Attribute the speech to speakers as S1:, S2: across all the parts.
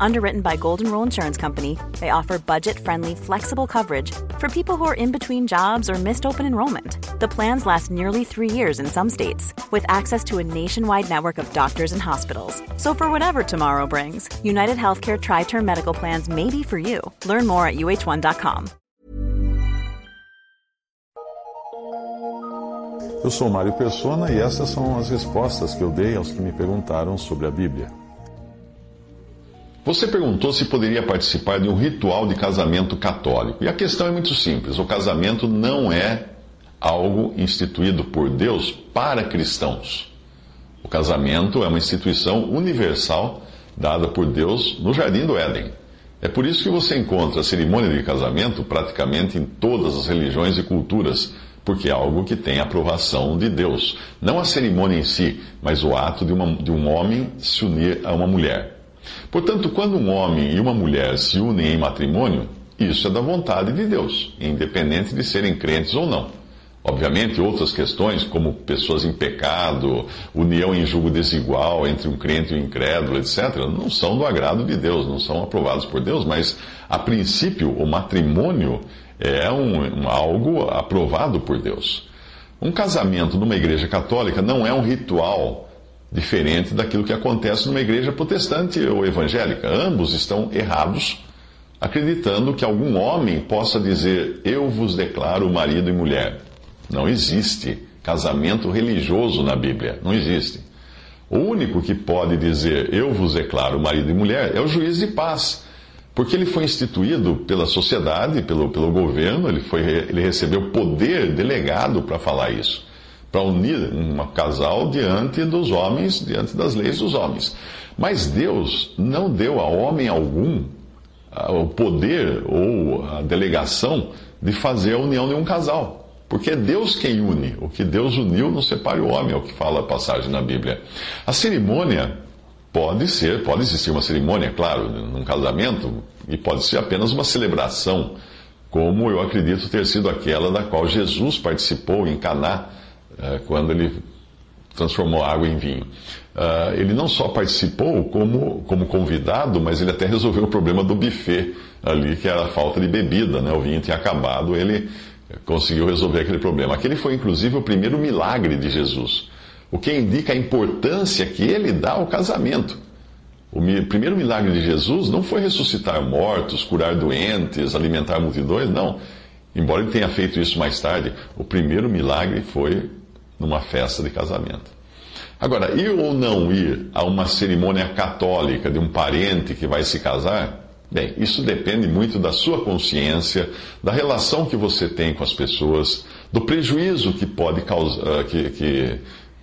S1: Underwritten by Golden Rule Insurance Company, they offer budget friendly, flexible coverage for people who are in between jobs or missed open enrollment. The plans last nearly three years in some states, with access to a nationwide network of doctors and hospitals. So, for whatever tomorrow brings, United Healthcare Tri Term Medical Plans may be for you. Learn more at uh1.com.
S2: Eu sou Mário Persona e essas são as respostas que eu dei aos que me perguntaram sobre a Bíblia.
S3: Você perguntou se poderia participar de um ritual de casamento católico. E a questão é muito simples: o casamento não é algo instituído por Deus para cristãos. O casamento é uma instituição universal dada por Deus no Jardim do Éden. É por isso que você encontra a cerimônia de casamento praticamente em todas as religiões e culturas, porque é algo que tem aprovação de Deus. Não a cerimônia em si, mas o ato de, uma, de um homem se unir a uma mulher. Portanto, quando um homem e uma mulher se unem em matrimônio, isso é da vontade de Deus, independente de serem crentes ou não. Obviamente, outras questões, como pessoas em pecado, união em julgo desigual entre um crente e um incrédulo, etc., não são do agrado de Deus, não são aprovados por Deus, mas, a princípio, o matrimônio é um, um, algo aprovado por Deus. Um casamento numa igreja católica não é um ritual diferente daquilo que acontece numa igreja protestante ou evangélica. Ambos estão errados, acreditando que algum homem possa dizer: Eu vos declaro marido e mulher. Não existe casamento religioso na Bíblia. Não existe. O único que pode dizer eu vos declaro marido e mulher é o juiz de paz. Porque ele foi instituído pela sociedade, pelo, pelo governo, ele, foi, ele recebeu poder delegado para falar isso para unir um casal diante dos homens, diante das leis dos homens. Mas Deus não deu a homem algum o poder ou a delegação de fazer a união de um casal. Porque é Deus quem une. O que Deus uniu não separe o homem, é o que fala a passagem na Bíblia. A cerimônia pode ser, pode existir uma cerimônia, claro, num casamento, e pode ser apenas uma celebração, como eu acredito ter sido aquela da qual Jesus participou em Caná quando ele transformou água em vinho. Uh, ele não só participou como, como convidado, mas ele até resolveu o problema do buffet ali, que era a falta de bebida, né? O vinho tinha acabado, ele conseguiu resolver aquele problema. Aquele foi, inclusive, o primeiro milagre de Jesus, o que indica a importância que ele dá ao casamento. O primeiro milagre de Jesus não foi ressuscitar mortos, curar doentes, alimentar multidões, não. Embora ele tenha feito isso mais tarde, o primeiro milagre foi numa festa de casamento. Agora, ir ou não ir a uma cerimônia católica de um parente que vai se casar, bem, isso depende muito da sua consciência, da relação que você tem com as pessoas, do prejuízo que pode causar, que, que,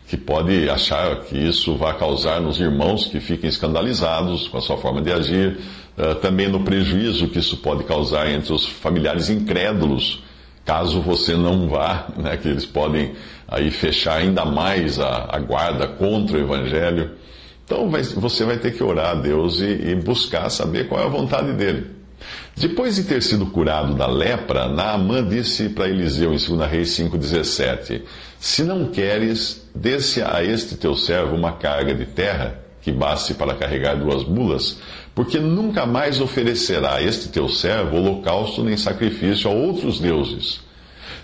S3: que pode achar que isso vai causar nos irmãos que fiquem escandalizados com a sua forma de agir, uh, também no prejuízo que isso pode causar entre os familiares incrédulos caso você não vá, né, que eles podem aí fechar ainda mais a, a guarda contra o Evangelho. Então vai, você vai ter que orar a Deus e, e, buscar saber qual é a vontade dele. Depois de ter sido curado da lepra, Naamã disse para Eliseu em 2 Reis 5,17: Se não queres, desce a este teu servo uma carga de terra que baste para carregar duas mulas, porque nunca mais oferecerá este teu servo holocausto nem sacrifício a outros deuses.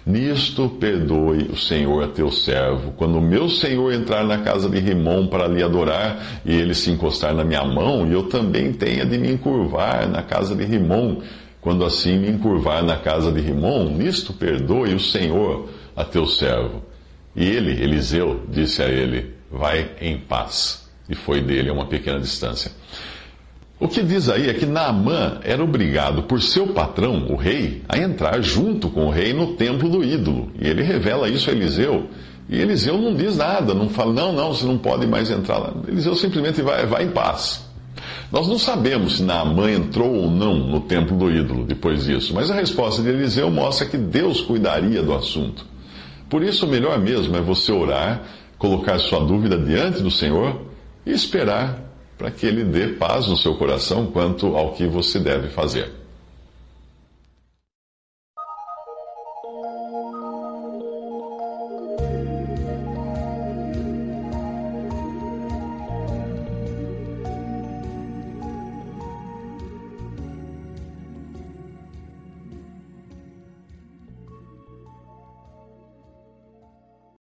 S3: Nisto perdoe o Senhor a teu servo, quando o meu Senhor entrar na casa de Rimon para lhe adorar, e ele se encostar na minha mão, e eu também tenha de me encurvar na casa de Rimon, quando assim me encurvar na casa de Rimon, nisto perdoe o Senhor a teu servo. E ele, Eliseu, disse a ele: Vai em paz. E foi dele a uma pequena distância. O que diz aí é que Naamã era obrigado por seu patrão, o rei, a entrar junto com o rei no templo do ídolo. E ele revela isso a Eliseu. E Eliseu não diz nada, não fala, não, não, você não pode mais entrar lá. Eliseu simplesmente vai, vai em paz. Nós não sabemos se Naamã entrou ou não no templo do ídolo depois disso, mas a resposta de Eliseu mostra que Deus cuidaria do assunto. Por isso, o melhor mesmo é você orar, colocar sua dúvida diante do Senhor e esperar para que ele dê paz no seu coração quanto ao que você deve fazer.